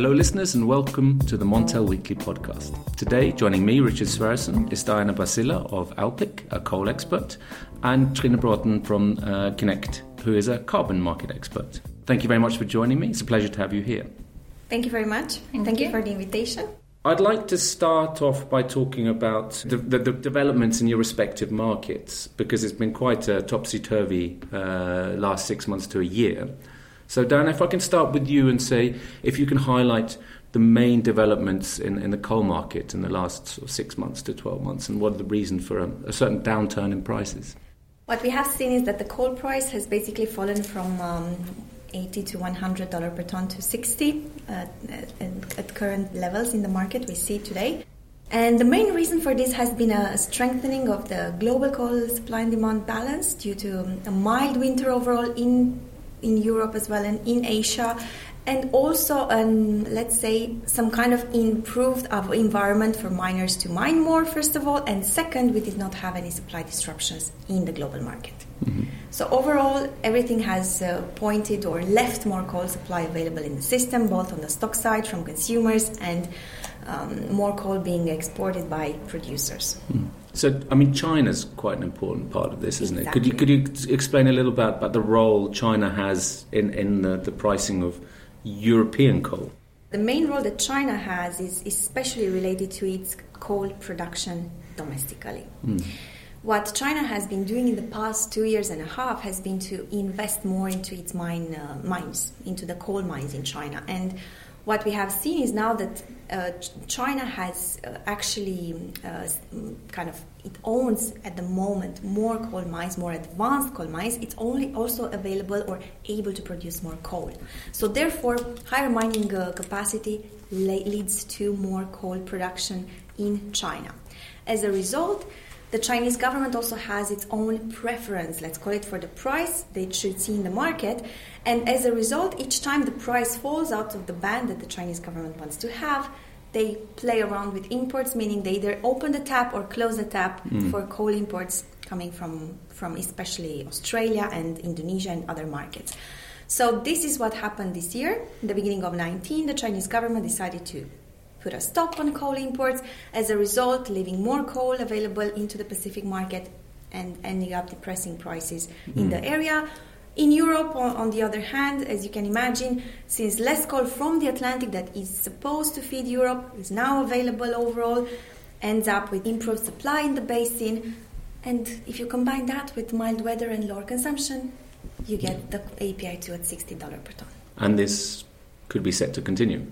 Hello, listeners, and welcome to the Montel Weekly podcast. Today, joining me, Richard Sverrisson, is Diana Basila of Alpiq, a coal expert, and Trina Broughton from uh, Connect, who is a carbon market expert. Thank you very much for joining me. It's a pleasure to have you here. Thank you very much. and Thank you. you for the invitation. I'd like to start off by talking about the, the, the developments in your respective markets because it's been quite a topsy turvy uh, last six months to a year. So, Dan, if I can start with you and say if you can highlight the main developments in, in the coal market in the last sort of six months to 12 months and what are the reasons for a, a, certain downturn in prices? What we have seen is that the coal price has basically fallen from um, 80 to 100 dollar per ton to 60 uh, at, at current levels in the market we see today. And the main reason for this has been a strengthening of the global coal supply and demand balance due to a mild winter overall in in Europe as well and in Asia and also um, let's say some kind of improved environment for miners to mine more first of all and second we did not have any supply disruptions in the global market mm-hmm. so overall everything has uh, pointed or left more coal supply available in the system both on the stock side from consumers and um, more coal being exported by producers mm. So, I mean, China's quite an important part of this, isn't exactly. it? Could you could you explain a little bit about the role China has in in the, the pricing of European coal? The main role that China has is especially related to its coal production domestically. Mm. What China has been doing in the past two years and a half has been to invest more into its mine uh, mines, into the coal mines in China, and what we have seen is now that uh, China has uh, actually uh, kind of it owns at the moment more coal mines, more advanced coal mines. It's only also available or able to produce more coal. So therefore, higher mining uh, capacity leads to more coal production in China. As a result, the Chinese government also has its own preference, let's call it for the price they should see in the market. And as a result, each time the price falls out of the band that the Chinese government wants to have, they play around with imports, meaning they either open the tap or close the tap mm. for coal imports coming from, from especially Australia and Indonesia and other markets. So this is what happened this year. In the beginning of 19, the Chinese government decided to put a stop on coal imports, as a result, leaving more coal available into the Pacific market and ending up depressing prices mm. in the mm. area. In Europe, on the other hand, as you can imagine, since less coal from the Atlantic that is supposed to feed Europe is now available overall, ends up with improved supply in the basin. And if you combine that with mild weather and lower consumption, you get the API 2 at $60 per ton. And this could be set to continue?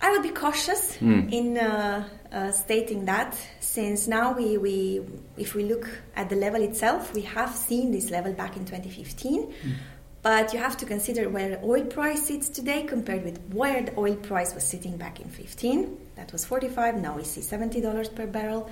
I would be cautious mm. in uh, uh, stating that, since now we, we, if we look at the level itself, we have seen this level back in 2015. Mm. But you have to consider where the oil price sits today compared with where the oil price was sitting back in 15. That was 45. Now we see $70 per barrel,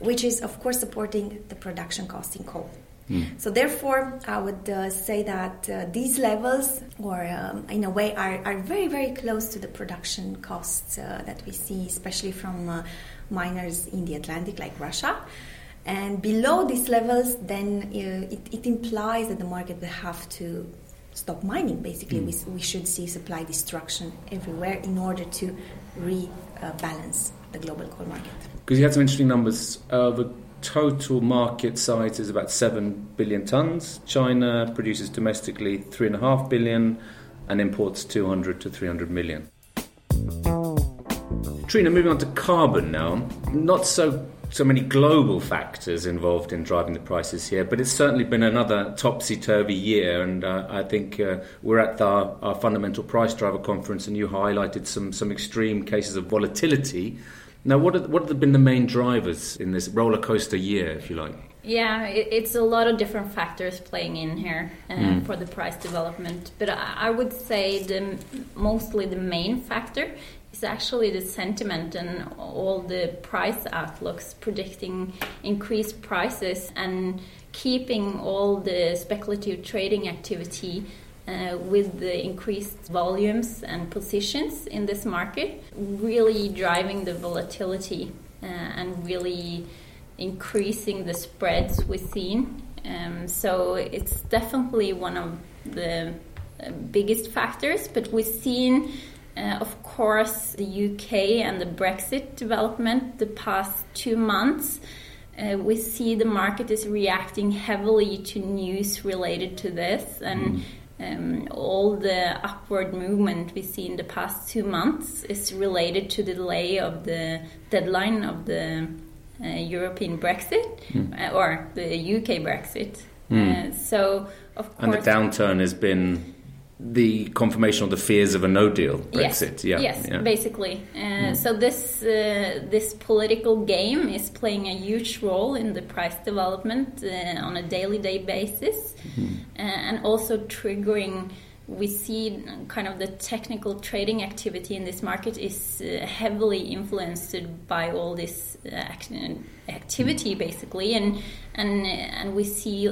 which is of course supporting the production cost in coal. Mm. So therefore, I would uh, say that uh, these levels, or um, in a way, are, are very very close to the production costs uh, that we see, especially from uh, miners in the Atlantic, like Russia. And below these levels, then uh, it, it, implies that the market will have to stop mining. Basically, mm. we, we should see supply destruction everywhere in order to rebalance the global coal market. Because you had some interesting numbers. the total market size is about 7 billion tons. China produces domestically 3.5 billion and imports 200 to 300 million. Trina, moving on to carbon now. Not so so many global factors involved in driving the prices here, but it's certainly been another topsy turvy year. And uh, I think uh, we're at our, our fundamental price driver conference, and you highlighted some, some extreme cases of volatility now, what have, what have been the main drivers in this roller coaster year, if you like? Yeah, it, it's a lot of different factors playing in here uh, mm. for the price development. But I, I, would say the mostly the main factor is actually the sentiment and all the price outlooks predicting increased prices and keeping all the speculative trading activity uh, with the increased volumes and positions in this market, really driving the volatility uh, and really increasing the spreads we've seen. Um, so it's definitely one of the uh, biggest factors, but we've seen Uh, of course, the UK and the Brexit development the past two months, uh, we see the market is reacting heavily to news related to this, and mm. Um, all the upward movement we see in the past two months is related to the delay of the deadline of the uh, European Brexit mm. or the UK Brexit. Mm. so, of course, and the downturn has been the confirmation of the fears of a no deal Brexit. Yes, yeah, yes, yeah. basically. Uh, mm. So this uh, this political game is playing a huge role in the price development uh, on a daily day basis, mm. and also triggering. We see kind of the technical trading activity in this market is uh, heavily influenced by all this uh, activity, mm. basically, and and and we see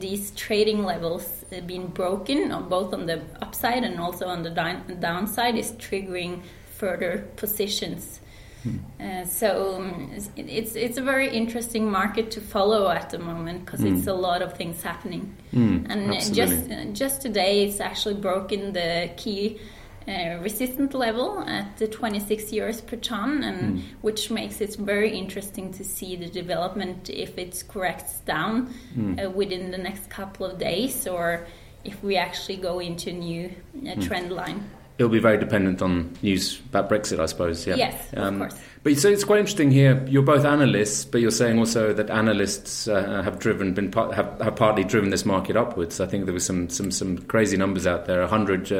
these trading levels uh, being broken both on the upside and also on the downside is triggering further positions. Hmm. Uh, so um, it's it's a very interesting market to follow at the moment because mm. it's a lot of things happening. Mm, and absolutely. just uh, just today, it's actually broken the key uh, resistant level at the 26 euros per ton, and mm. which makes it very interesting to see the development if it corrects down mm. uh, within the next couple of days, or if we actually go into a new uh, trend line it'll be very dependent on news about Brexit, I suppose. Yeah. Yes, um, of course. But so it's quite interesting here. You're both analysts, but you're saying also that analysts uh, have driven, been part, have, have partly driven this market upwards. I think there was some some, some crazy numbers out there: 100 uh,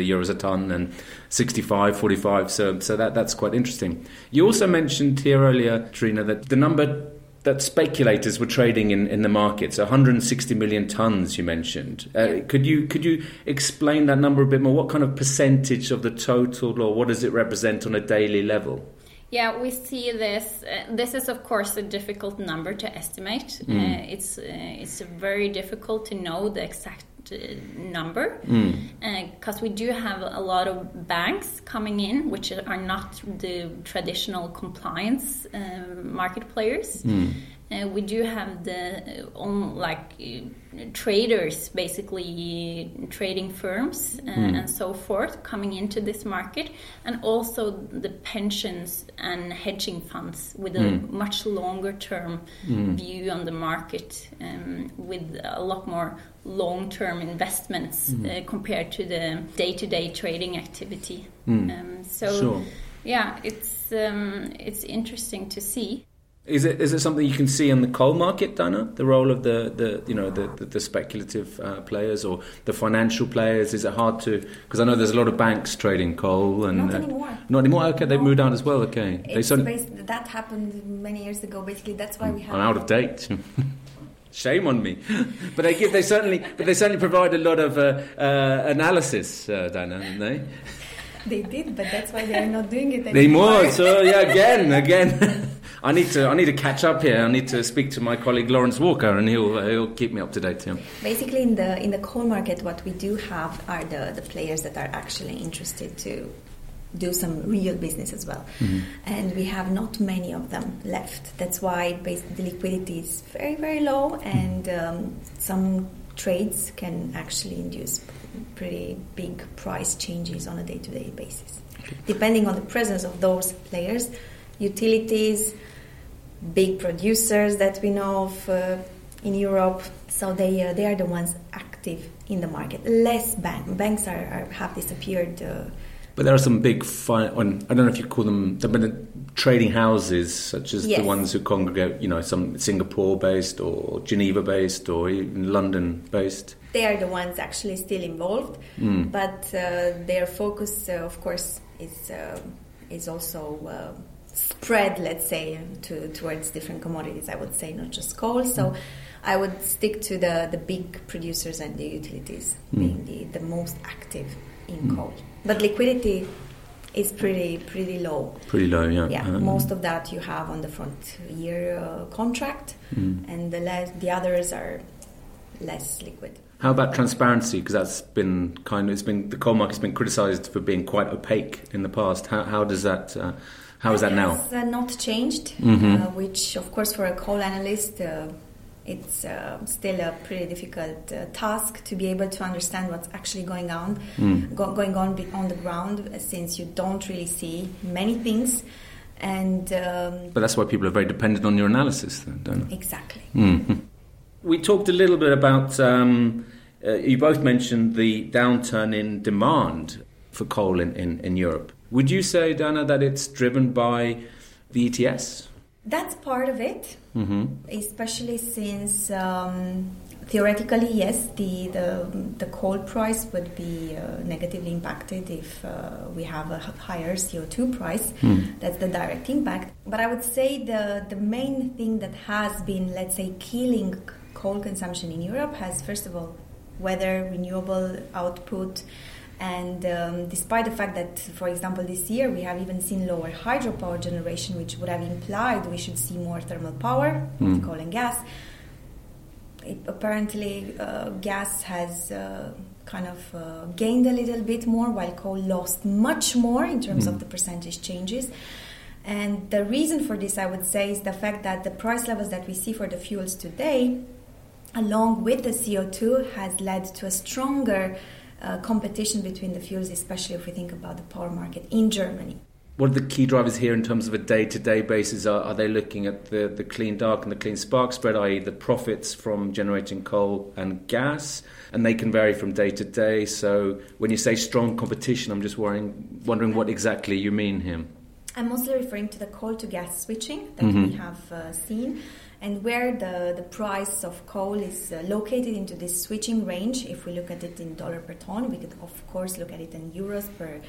euros a ton and 65, 45. So so that that's quite interesting. You also mentioned here earlier, Trina, that the number that speculators were trading in, in the markets, 160 million tons you mentioned. Uh, yeah. Could you could you explain that number a bit more? What kind of percentage of the total, or what does it represent on a daily level? Yeah, we see this. Uh, this is, of course, a difficult number to estimate. Mm. Uh, it's uh, it's very difficult to know the exact number because mm. uh, we do have a lot of banks coming in which are not the traditional compliance um, market players. Mm. Uh, we do have the on like traders, basically trading firms uh, mm. and so forth, coming into this market, and also the pensions and hedging funds with a mm. much longer term mm. view on the market, um, with a lot more long term investments hmm. uh, compared to the day to day trading activity. Hmm. Um, so, sure. yeah, it's um, it's interesting to see. Is it is it something you can see in the coal market, Dana? The role of the, the you know the the, the speculative uh, players or the financial players? Is it hard to because I know there's a lot of banks trading coal and not uh, anymore. Not anymore. Okay, they've moved out as well. Okay, it's based, that happened many years ago. Basically, that's why we have. I'm out of date. Shame on me, but they give they certainly but they certainly provide a lot of uh, uh analysis, uh, Dana, don't they? They did, but that's why they are not doing it anymore. Anymore, so yeah, again, again. I need to I need to catch up here. I need to speak to my colleague Lawrence Walker, and he'll uh, he'll keep me up to date. Yeah. Basically, in the in the coal market, what we do have are the the players that are actually interested to do some real business as well. Mm-hmm. And we have not many of them left. That's why the liquidity is very, very low, and um, some trades can actually induce pretty big price changes on a day to day basis. Depending on the presence of those players, utilities, big producers that we know of uh, in Europe. So they uh, they are the ones active in the market. Less bank banks are, are have disappeared. Uh, but there are some big, fi- I don't know if you call them, the trading houses, such as yes. the ones who congregate, you know, some Singapore-based or Geneva-based or even London-based. They are the ones actually still involved, mm. but uh, their focus, uh, of course, is uh, is also spread, let's say, to, towards different commodities. I would say not just coal. So mm. I would stick to the, the big producers and the utilities mm. being the, the most active in mm. coal. But liquidity is pretty pretty low. Pretty low, yeah. Yeah, um, most of that you have on the front year uh, contract, mm. and the less, the others are less liquid. How about transparency? Because that's been kind of it's been the coal market's been criticised for being quite opaque in the past. How, how does that uh, how is that now? It's uh, not changed, mm-hmm. uh, which, of course, for a coal analyst, uh, it's uh, still a pretty difficult uh, task to be able to understand what's actually going on, Mm. go- going on be- on the ground, uh, since you don't really see many things. And um, But that's why people are very dependent on your analysis, then, don't they? exactly. Mhm. We talked a little bit about. Um, uh, you both mentioned the downturn in demand for coal in, in, in Europe. Would you say, Dana, that it's driven by the ETS? That's part of it. hmm especially since um, theoretically, yes, the, the the coal price would be uh, negatively impacted if uh, we have a higher CO two price. That's the direct impact. But I would say the the main thing that has been, let's say, killing coal consumption in Europe has first of all weather, renewable output. And um, despite the fact that, for example, this year we have even seen lower hydropower generation, which would have implied we should see more thermal power, Mm. coal and gas, it, apparently uh, gas has uh, kind of uh, gained a little bit more, while coal lost much more in terms of the percentage changes. And the reason for this, I would say, is the fact that the price levels that we see for the fuels today, along with the CO2, has led to a stronger uh, competition between the fuels, especially if we think about the power market in Germany. What are the key drivers here in terms of a day to day basis? Are, are they looking at the, the clean dark and the clean spark spread, i.e., the profits from generating coal and gas? And they can vary from day to day. So when you say strong competition, I'm just worrying, wondering what exactly you mean here. I'm mostly referring to the coal to gas switching that Mhm. we have uh, seen, and where the, the price of coal is uh, located into this switching range. If we look at it in dollar per ton, we could of course look at it in euros per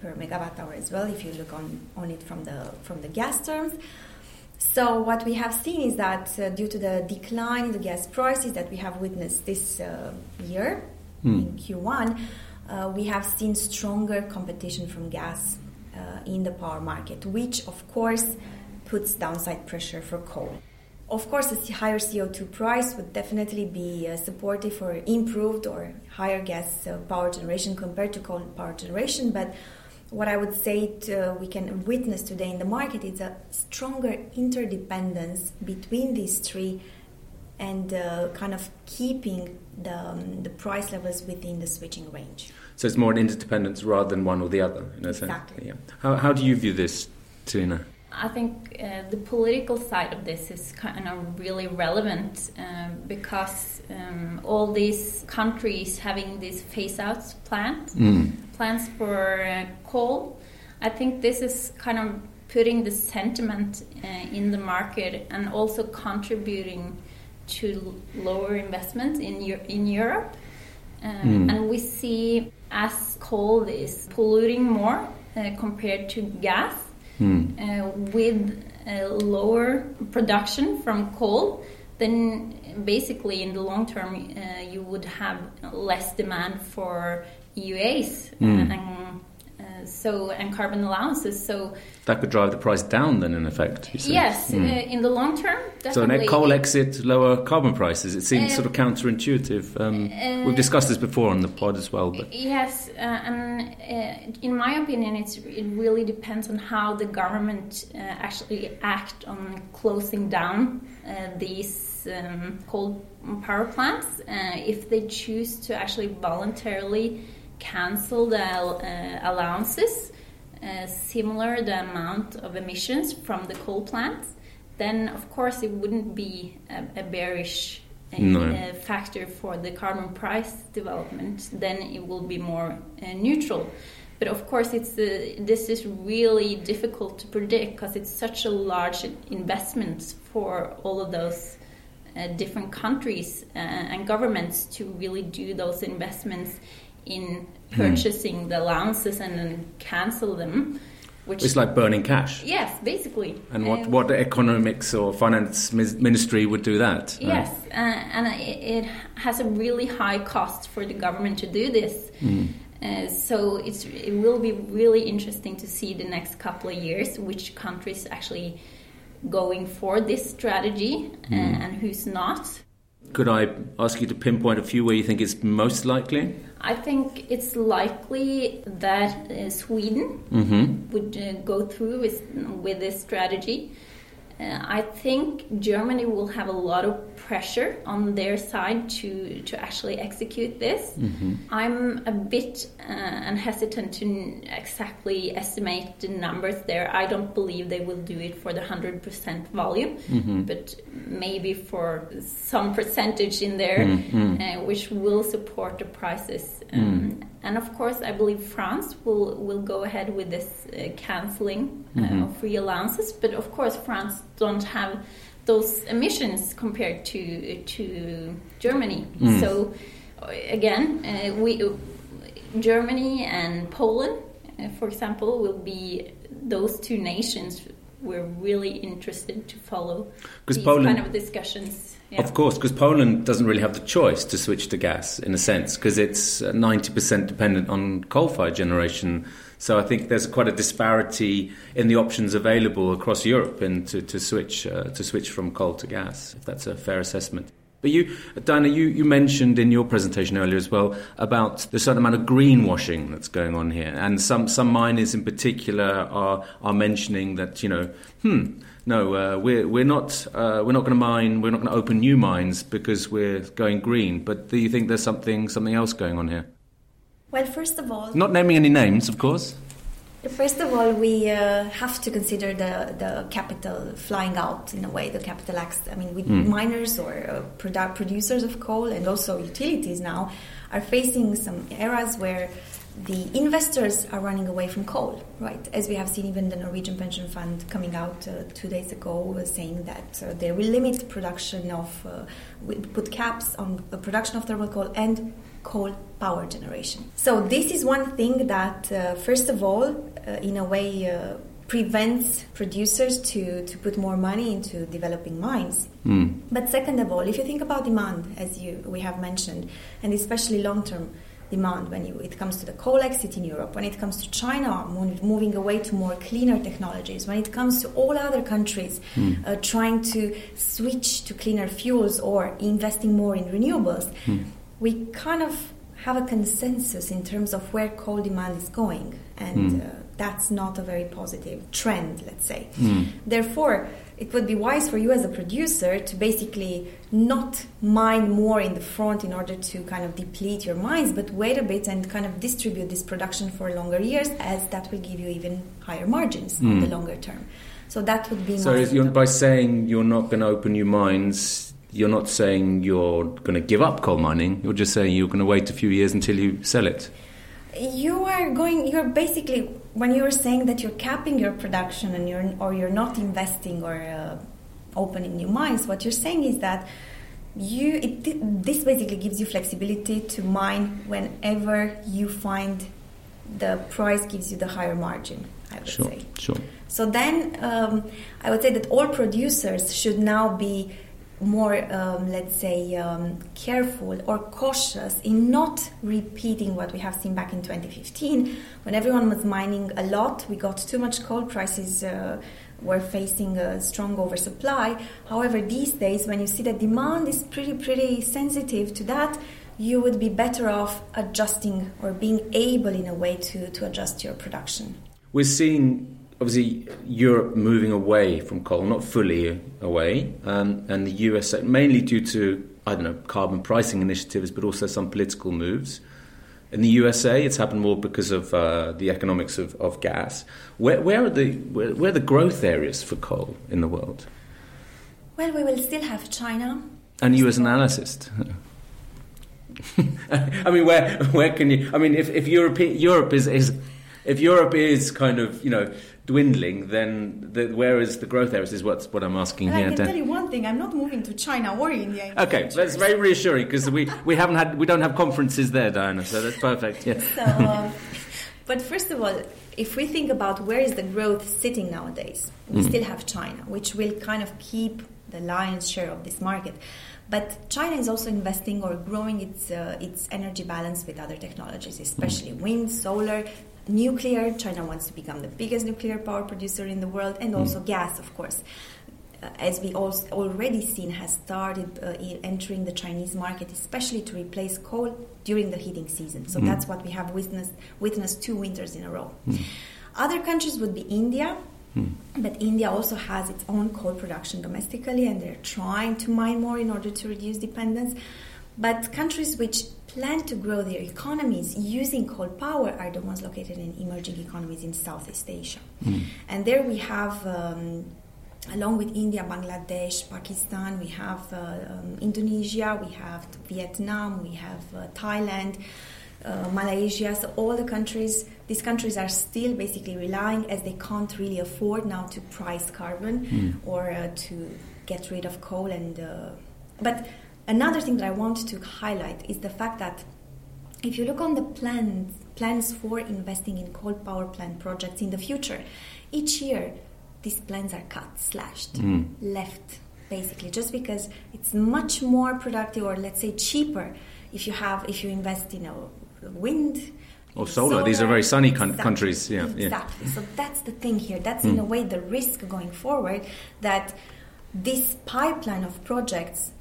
per megawatt hour as well. If you look on, on it from the from the gas terms. So what we have seen is that uh, due to the decline in the gas prices that we have witnessed this uh, year in Q1, uh, we have seen stronger competition from gas uh, in the power market, which of course puts downside pressure for coal. Of course, a higher CO2 price would definitely be uh, supportive for improved or higher gas uh, power generation compared to coal power generation, but what I would say to, we can witness today in the market is a stronger interdependence between these three and uh, kind of keeping the, um, the price levels within the switching range. So it's more an interdependence rather than one or the other, in a sense. Yeah. How, how do you view this, Tina? I think uh, the political side of this is kind of really relevant um, because um, all these countries having these phase outs plans, plans for uh, coal, I think this is kind of putting the sentiment uh, in the market and also contributing to lower investments in in Europe. Um, And we see as coal is polluting more uh, compared to gas, uh, with uh, lower production from coal, then basically in the long term uh, you would have less demand for EUAs uh, and uh, so and carbon allowances. So That could drive the price down, then, in effect. yes, uh, in the long term, So an definitely. coal exit, lower carbon prices. It seems Uh, sort of counterintuitive. Um, uh, we've discussed this before on the pod as well, but Yes, uh, and uh, in my opinion, it's, it really depends on how the government uh, actually act on closing down uh, these um, coal power plants. Uh, if they choose to actually voluntarily cancel the uh, allowances, uh, similar the amount of emissions from the coal plants, then of course it wouldn't be a, a bearish uh, No. uh, factor for the carbon price development, then it will be more uh, neutral. But of course, it's uh, this is really difficult to predict because it's such a large investment for all of those uh, different countries uh, and governments to really do those investments in purchasing the allowances and then cancel them. Which it's like burning cash. yes, basically. And what, Um, what economics or finance ministry would do that? Uh, Yes, uh, and it, it has a really high cost for the government to do this. Uh, so it's, it will be really interesting to see the next couple of years which countries actually going for this strategy uh, and who's not. Could I ask you to pinpoint a few where you think it's most likely? I think it's likely that uh, Sweden Mm-hmm. would uh, go through with, with this strategy. Uh, I think Germany will have a lot of pressure on their side to to actually execute this. Mm-hmm. I'm a bit uh, hesitant to exactly estimate the numbers there. I don't believe they will do it for the hundred percent volume, mm-hmm. but maybe for some percentage in there, mm-hmm. uh, which will support the prices. Um, mm. And of course, I believe France will, will go ahead with this uh, canceling uh, mm-hmm. of free allowances. But of course, France don't have those emissions compared to to Germany. Mm. So again, uh, we Germany and Poland, uh, for example, will be those two nations we're really interested to follow these Poland, kind of discussions. Yeah. Of course, because Poland doesn't really have the choice to switch to gas in a sense, because it's 90% uh, dependent on coal fired generation. So I think there's quite a disparity in the options available across Europe and to, to switch uh, to switch from coal to gas, if that's a fair assessment. But you, Diana, you, you mentioned in your presentation earlier as well about the certain amount of greenwashing that's going on here, and some some miners in particular are are mentioning that you know, hmm, no, uh, we're we're not uh, we're not going to mine, we're not going to open new mines because we're going green. But do you think there's something something else going on here? Well, first of all, not naming any names, of course. First of all, we uh, have to consider the, the capital flying out in a way, the capital acts. I mean, with mm. miners or uh, produ- producers of coal and also utilities now are facing some eras where the investors are running away from coal, right? As we have seen, even the Norwegian pension fund coming out uh, two days ago saying that uh, they will limit production of, uh, put caps on the production of thermal coal and coal power generation. So this is one thing that, uh, first of all, uh, in a way. Uh, prevents producers to, to put more money into developing mines. Mm. But second of all, if you think about demand, as you we have mentioned, and especially long term, demand when you, it comes to the coal exit in Europe, when it comes to China moving away to more cleaner technologies, when it comes to all other countries mm. uh, trying to switch to cleaner fuels or investing more in renewables, mm. We kind of have a consensus in terms of where coal demand is going. And mm. uh, that's not a very positive trend, let's say. Hmm. Therefore, it would be wise for you as a producer to basically not mine more in the front in order to kind of deplete your mines, but wait a bit and kind of distribute this production for longer years, as that will give you even higher margins mm. in the longer term. So that would be. So by saying you're not going to open new mines, you're not saying you're going to give up coal mining. You're just saying you're going to wait a few years until you sell it. You are going you're basically when you're saying that you're capping your production and you're or you're not investing or uh, opening new mines what you're saying is that you it, this basically gives you flexibility to mine whenever you find the price gives you the higher margin i would sure, say. sure. So then um, i would say that all producers should now be more, um, let's say, um, careful or cautious in not repeating what we have seen back in 2015 when everyone was mining a lot. We got too much coal prices. Uh, were facing a strong oversupply. However, these days, when you see that demand is pretty, pretty sensitive to that, you would be better off adjusting or being able, in a way, to, to adjust your production. We're seeing obviously Europe moving away from coal, not fully away, um, and the US mainly due to I don't know carbon pricing initiatives, but also some political moves. In the USA, it's happened more because of uh, the economics of, of gas. Where, where are the where, where, are the growth areas for coal in the world? Well, we will still have China. And you, as an analyst. I mean, where where can you? I mean, if, if Europe Europe is, is if Europe is kind of you know dwindling, then the, where is the growth areas? Is what what I'm asking here. I can tell you one thing: I'm not moving to China or India. okay, that's very reassuring because we, we haven't had we don't have conferences there, Diana. So that's perfect. Yeah. So, uh, but first of all, if we think about where is the growth sitting nowadays, we mm. still have China, which will kind of keep the lion's share of this market. But China is also investing or growing its uh, its energy balance with other technologies, especially mm. wind, solar, nuclear. China wants to become the biggest nuclear power producer in the world, and also mm. gas, of course. Uh, as we also already seen, has started uh, entering the Chinese market, especially to replace coal during the heating season. So mm. that's what we have witnessed, witnessed two winters in a row. Mm. Other countries would be India, But India also has its own coal production domestically, and they're trying to mine more in order to reduce dependence. But countries which plan to grow their economies using coal power are the ones located in emerging economies in Southeast Asia. And there we have. Um, along with India, Bangladesh, Pakistan, we have uh, um, Indonesia, we have Vietnam, we have uh, Thailand, uh, Malaysia. So all the countries, these countries are still basically relying as they can't really afford now to price carbon or uh, to get rid of coal. And uh, but another thing that I want to highlight is the fact that if you look on the plans plans for investing in coal power plant projects in the future, each year these plans are cut, slashed, hmm. left, basically, just because it's much more productive or let's say cheaper if you have if you invest in a wind. Or solar. These are very sunny coun- Exactly. countries, yeah, yeah. Exactly. So that's the thing here. That's in hmm. a way the risk going forward that this pipeline of projects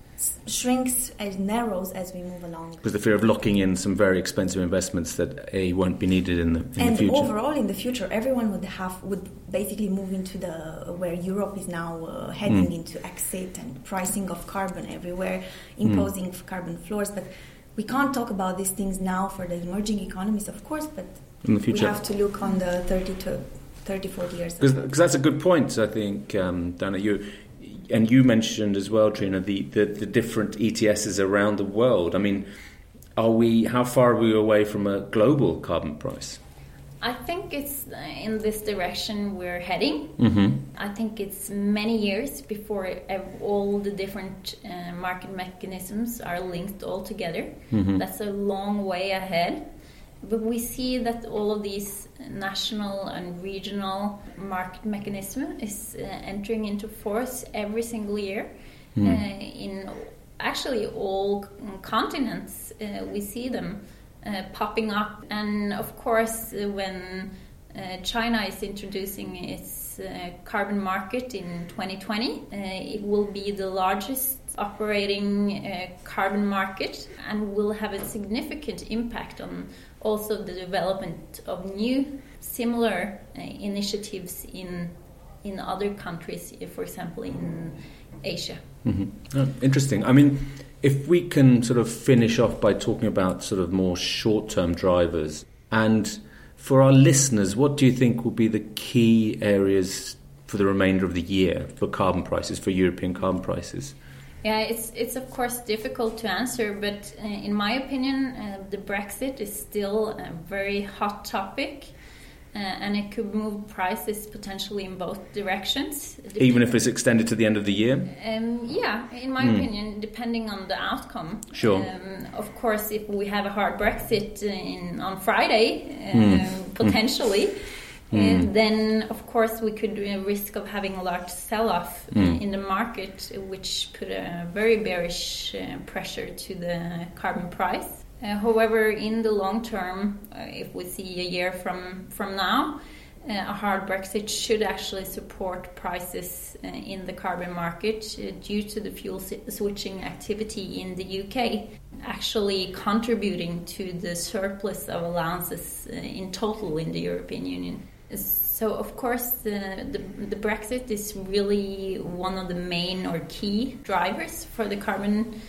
shrinks and narrows as we move along. Because the fear of locking in some very expensive investments that a won't be needed in the, in and the future. overall in the future everyone would have would basically move into the where europe is now uh, heading Hmm. into exit and pricing of carbon everywhere imposing f- carbon floors but we can't talk about these things now for the emerging economies of course but In the future. we have to look on the 30 to 30 40 years Because that's a good point, I think, um, Dana. You and you mentioned as well, Trina, the, the, the different ETSs around the world. I mean, are we? How far are we away from a global carbon price? I think it's in this direction we're heading. Mm-hmm. I think it's many years before all the different uh, market mechanisms are linked all together. That's a long way ahead. But we see that all of these national and regional market mechanism is uh, entering into force every single year uh, in actually all continents. Uh, we see them uh, popping up, and of course, uh, when uh, China is introducing its uh, carbon market in 2020, uh, it will be the largest operating uh, carbon market and will have a significant impact on also the development of new similar uh, initiatives in in other countries, for example in Asia. Oh, interesting. I mean, if we can sort of finish off by talking about sort of more short-term drivers, and for our listeners, what do you think will be the key areas for the remainder of the year for carbon prices, for European carbon prices? Yeah, it's it's of course difficult to answer, but uh, in my opinion, uh, the Brexit is still a very hot topic, uh, and it could move prices potentially in both directions. Even if it's extended to the end of the year? Um, yeah, in my opinion, depending on the outcome. Sure. Um, of course, if we have a hard Brexit in, on Friday, um, potentially, uh, then of course we could risk of having a large sell-off uh, in the market, which put a very bearish uh, pressure to the carbon price. Uh, however, in the long term, uh, if we see a year from from now, uh, a hard Brexit should actually support prices uh, in the carbon market due to the fuel si- switching activity in the UK, actually contributing to the surplus of allowances in total in the European Union. So, of course, the, the, the Brexit is really one of the main or key drivers for the carbon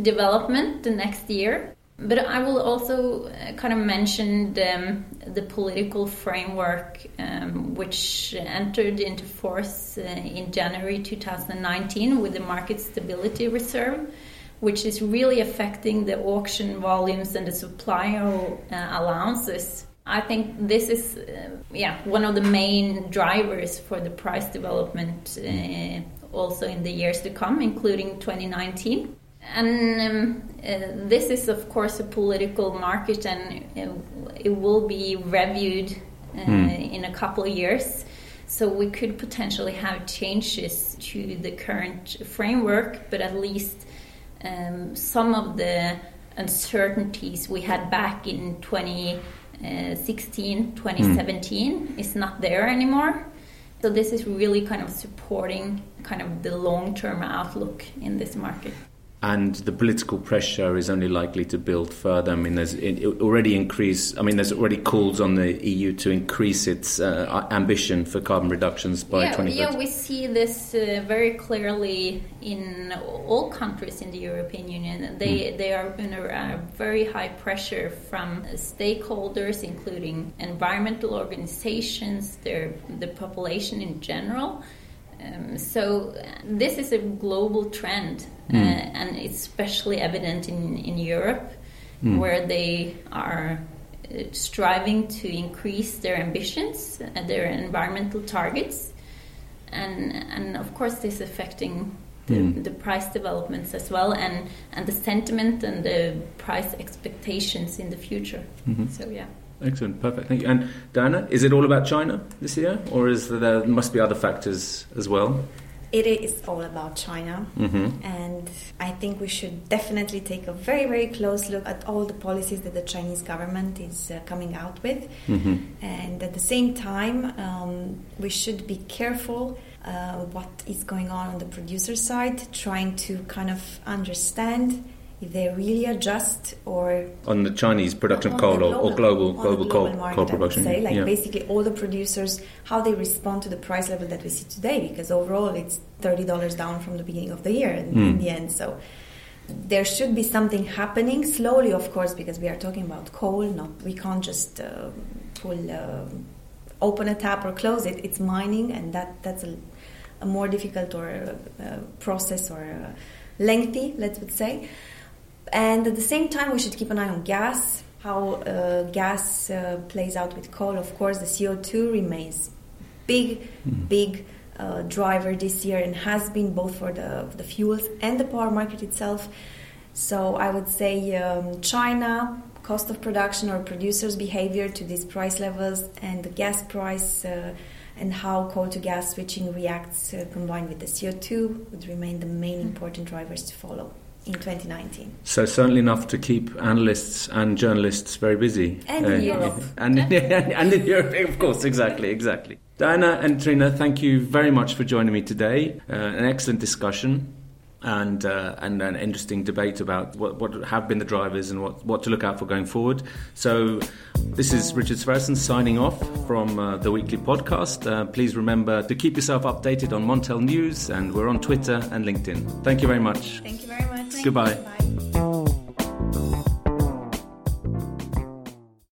development the next year. But I will also uh, kind of mention the, um, the political framework um, which entered into force uh, in January 2019 with the Market Stability Reserve, which is really affecting the auction volumes and the supply of uh, allowances. I think this is, uh, yeah, one of the main drivers for the price development uh, also in the years to come, including 2019. And um, uh, this is, of course, a political market, and uh, it will be reviewed uh, in a couple of years. So we could potentially have changes to the current framework, but at least um, some of the uncertainties we had back in Uh, 2016, 2017 hmm. is not there anymore. So this is really kind of supporting kind of the long-term outlook in this market. And the political pressure is only likely to build further. I mean, there's already increased. I mean, there's already calls on the EU to increase its uh, ambition for carbon reductions by yeah, 2030. Yeah, we see this uh, very clearly in all countries in the European Union. They mm. they are under a very high pressure from stakeholders, including environmental organizations, their the population in general. Um, so this is a global trend, mm. uh, and it's especially evident in in Europe, mm. where they are uh, striving to increase their ambitions and their environmental targets, and and of course this is affecting the, mm. the, price developments as well, and and the sentiment and the price expectations in the future. Mm-hmm. So yeah. Excellent, perfect. Thank you. And Diana, is it all about China this year, or is there, there must be other factors as well? It is all about China, mm-hmm. and I think we should definitely take a very, very close look at all the policies that the Chinese government is uh, coming out with. Mm-hmm. And at the same time, um, we should be careful uh, what is going on on the producer side, trying to kind of understand if they really adjust or on the Chinese production of coal global, or, global global, global coal, market, coal production. Say, like yeah. basically all the producers how they respond to the price level that we see today because overall it's thirty dollars down from the beginning of the year in, mm. in the end. So there should be something happening slowly, of course, because we are talking about coal. Not we can't just uh, pull uh, open a tap or close it. It's mining, and that that's a, a more difficult or uh, process or uh, lengthy, let's say. And at the same time, we should keep an eye on gas, how uh, gas uh, plays out with coal. Of course, the CO2 remains big, mm. big uh, driver this year and has been both for the, the fuels and the power market itself. So I would say um, China, cost of production or producers' behavior to these price levels, and the gas price uh, and how coal to gas switching reacts uh, combined with the CO2 would remain the main important drivers to follow in 2019. So certainly enough to keep analysts and journalists very busy. And uh, in Europe. And, and in Europe, of course, exactly, exactly. Diana and Trina, thank you very much for joining me today. Uh, an excellent discussion and uh, and an interesting debate about what, what have been the drivers and what, what to look out for going forward. So, this is Richard Sverrisson signing off from uh, the weekly podcast. Uh, please remember to keep yourself updated on Montel News, and we're on Twitter and LinkedIn. Thank you very much. Thank you very much. Goodbye.